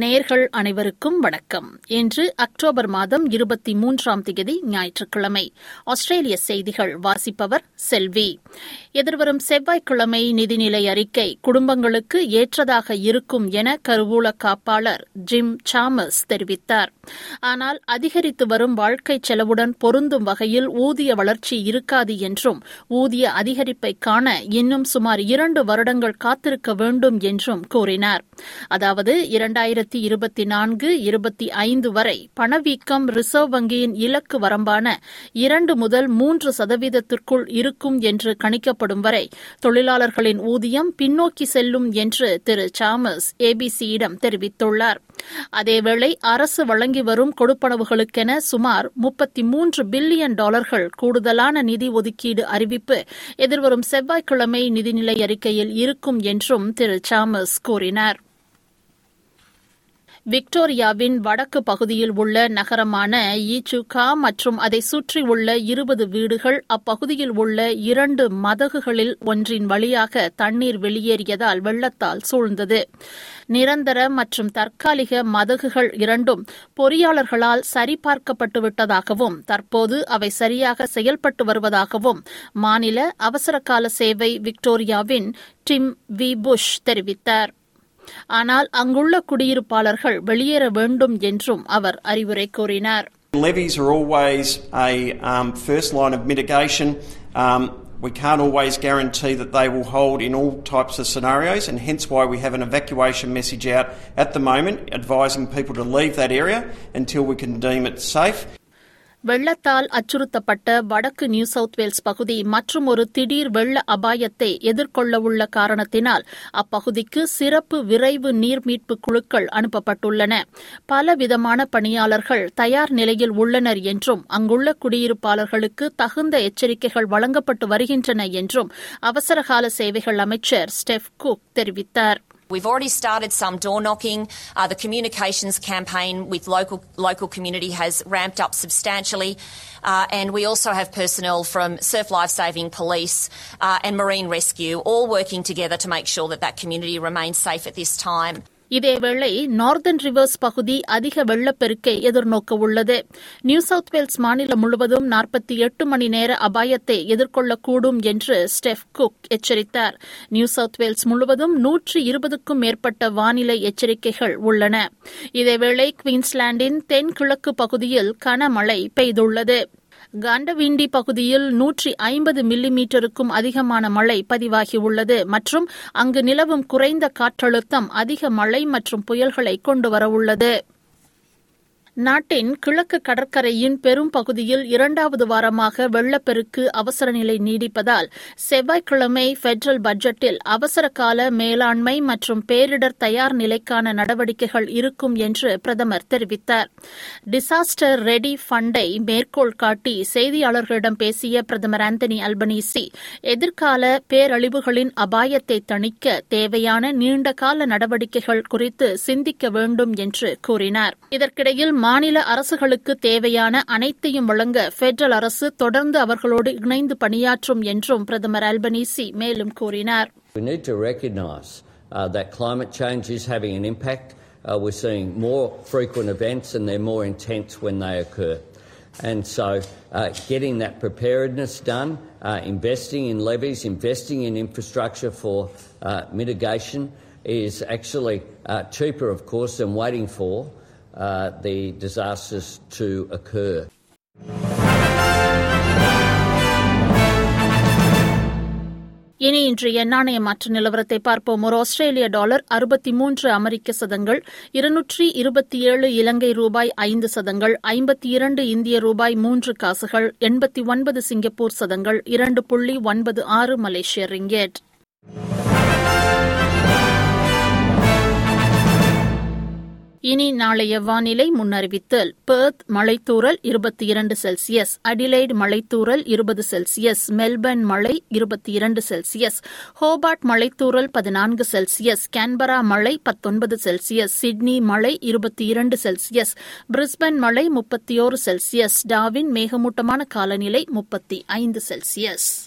நேர்கள் அனைவருக்கும் வணக்கம். இன்று அக்டோபர் மாதம் இருபத்தி மூன்றாம் தேதி ஞாயிற்றுக்கிழமை. ஆஸ்திரேலிய செய்திகள் வாசிப்பவர் செல்வி. எதிர்வரும் செவ்வாய்க்கிழமை நிதிநிலை அறிக்கை குடும்பங்களுக்கு ஏற்றதாக இருக்கும் என கருவூல காப்பாளர் ஜிம் சாமஸ் தெரிவித்தார். ஆனால் அதிகரித்து வரும் வாழ்க்கை செலவுடன் பொருந்தும் வகையில் ஊதிய வளர்ச்சி இருக்காது என்றும் ஊதிய அதிகரிப்பை காண இன்னும் சுமார் இரண்டு வருடங்கள் காத்திருக்க வேண்டும் என்றும் கூறினார். அதாவது இரண்டாயிரத்தி இரண்டாயிரத்தி இருபத்தி நான்கு இருபத்தி ஐந்து வரை பணவீக்கம் ரிசர்வ் வங்கியின் இலக்கு வரம்பான இரண்டு முதல் மூன்று சதவீதத்திற்குள் இருக்கும் என்று கணிக்கப்படும் வரை தொழிலாளர்களின் ஊதியம் பின்னோக்கி செல்லும் என்று திரு சாமஸ் ஏபிசியிடம் தெரிவித்துள்ளார். அதேவேளை அரசு வழங்கி வரும் கொடுப்பனவுகளுக்கென சுமார் முப்பத்தி மூன்று பில்லியன் டாலர்கள் கூடுதலான நிதி ஒதுக்கீடு அறிவிப்பு எதிர்வரும் செவ்வாய்க்கிழமை நிதிநிலை அறிக்கையில் இருக்கும் என்றும் திரு சாமஸ் கூறினார். விக்டோரியாவின் வடக்கு பகுதியில் உள்ள நகரமான ஈச்சுகா மற்றும் அதை சுற்றியுள்ள இருபது வீடுகள் அப்பகுதியில் உள்ள இரண்டு மதகுகளில் ஒன்றின் வழியாக தண்ணீர் வெளியேறியதால் வெள்ளத்தால் சூழ்ந்தது. நிரந்தர மற்றும் தற்காலிக மதகுகள் இரண்டும் பொறியாளர்களால் சரிபார்க்கப்பட்டுவிட்டதாகவும் தற்போது அவை சரியாக செயல்பட்டு வருவதாகவும் மாநில அவசரகால சேவை விக்டோரியாவின் டிம் வி புஷ் தெரிவித்தார். ஆனால் அங்குள்ள குடியிருப்பாளர்கள் வெளியேற வேண்டும் என்றும் அவர் அறிவுரை கூறினார் Levies are always a um, first line of mitigation. Um, we can't always guarantee that they will hold in all types of scenarios, and hence why we have an evacuation message out at the moment advising people to leave that area until we can deem it safe. வெள்ளத்தால் அச்சுறுத்தப்பட்ட வடக்கு new South Wales பகுதி மற்றும் ஒரு திடீர் வெள்ள அபாயத்தை எதிர்கொள்ளவுள்ள காரணத்தினால் அப்பகுதிக்கு சிறப்பு விரைவு நீர் மீட்பு குழுக்கள் அனுப்பப்பட்டுள்ளன. பலவிதமான பணியாளர்கள் தயார் நிலையில் உள்ளனர் என்றும் அங்குள்ள குடியிருப்பாளர்களுக்கு தகுந்த எச்சரிக்கைகள் வழங்கப்பட்டு வருகின்றன என்றும் அவசரகால சேவைகள் அமைச்சர் ஸ்டெஃப் குக் தெரிவித்தார். We've already started some door knocking. Uh, the communications campaign with local local community has ramped up substantially, uh, and we also have personnel from Surf Life Saving Police uh, and Marine Rescue all working together to make sure that that community remains safe at this time. இதேவேளை northern reverse பகுதி அதிக வெள்ளப்பெருக்கை எதிர்நோக்க உள்ளது. New South Wales மாநிலம் முழுவதும் நாற்பத்தி எட்டு மணி நேர அபாயத்தை எதிர்கொள்ளக்கூடும் என்று ஸ்டெஃப் குக் எச்சரித்தார். நியூ சவுத் வேல்ஸ் முழுவதும் நூற்று இருபதுக்கும் மேற்பட்ட வானிலை எச்சரிக்கைகள் உள்ளன. இதேவேளை குயின்ஸ்லாண்டின் தென்கிழக்கு பகுதியில் கனமழை பெய்துள்ளது. கண்டவிண்டி பகுதியில் நூற்றி ஐம்பது மில்லி மீட்டருக்கும் அதிகமான மழை பதிவாகியுள்ளது. மற்றும் அங்கு நிலவும் குறைந்த காற்றழுத்தம் அதிக மழை மற்றும் புயல்களை கொண்டு வரவுள்ளது நாட்டின் கிழக்கு கடற்கரையின் பெரும் பகுதியில் இரண்டாவது வாரமாக வெள்ளப்பெருக்கு அவசர நிலை நீடிப்பதால் செவ்வாய்க்கிழமை பெட்ரல் பட்ஜெட்டில் அவசர கால மேலாண்மை மற்றும் பேரிடர் தயார் நிலைக்கான நடவடிக்கைகள் இருக்கும் என்று பிரதமர் தெரிவித்தார். டிசாஸ்டர் ரெடி ஃபண்டை மேற்கோள் காட்டி செய்தியாளர்களிடம் பேசிய பிரதமர் ஆந்தனி அல்பனீசி எதிர்கால பேரழிவுகளின் அபாயத்தை தணிக்க தேவையான நீண்டகால நடவடிக்கைகள் குறித்து சிந்திக்க வேண்டும் என்று கூறினார். இதற்கிடையில் மாநில அரசுகளுக்கு தேவையான அனைத்தையும் வழங்க பெட்ரல் அரசு தொடர்ந்து அவர்களோடு இணைந்து பணியாற்றும் என்றும் பிரதமர் அல்பனீசி மேலும் கூறினார் We need to recognise uh, that climate change is having an impact. Uh, we're seeing more frequent events and they're more intense when they occur. And so, uh, getting that preparedness done, uh, investing in levies, investing in infrastructure for uh, mitigation is actually uh, cheaper, of course, than waiting for uh, the disasters to occur. இனி இன்றைய நாணய மாற்று நிலவரத்தை பார்ப்போம் ஒரு ஆஸ்திரேலிய dollar அறுபத்தி மூன்று அமெரிக்க சதங்கள் இருநூற்றி இருபத்தி ஏழு இலங்கை ரூபாய் ஐந்து சதங்கள் ஐம்பத்தி இரண்டு இந்திய ரூபாய் மூன்று காசுகள் எண்பத்தி ஒன்பது சிங்கப்பூர் சதங்கள் இரண்டு புள்ளி ஒன்பது ஆறு மலேசிய ரிங்கேட் இனி நாளைய வானிலை முன்னறிவித்தல். பெர்த் மலைத்தூரல் இருபத்தி இரண்டு செல்சியஸ். அடிலைட் மலைத்தூரல் இருபது செல்சியஸ். மெல்பர்ன் மழை இருபத்தி இரண்டு செல்சியஸ். ஹோபார்ட் மலைத்தூரல் பதினான்கு செல்சியஸ். கேன்பரா மழை பத்தொன்பது செல்சியஸ். சிட்னி மழை இருபத்தி இரண்டு செல்சியஸ். பிரிஸ்பன் மழை முப்பத்தி ஓரு செல்சியஸ். டாவின் மேகமூட்டமான காலநிலை முப்பத்தி ஐந்து செல்சியஸ்.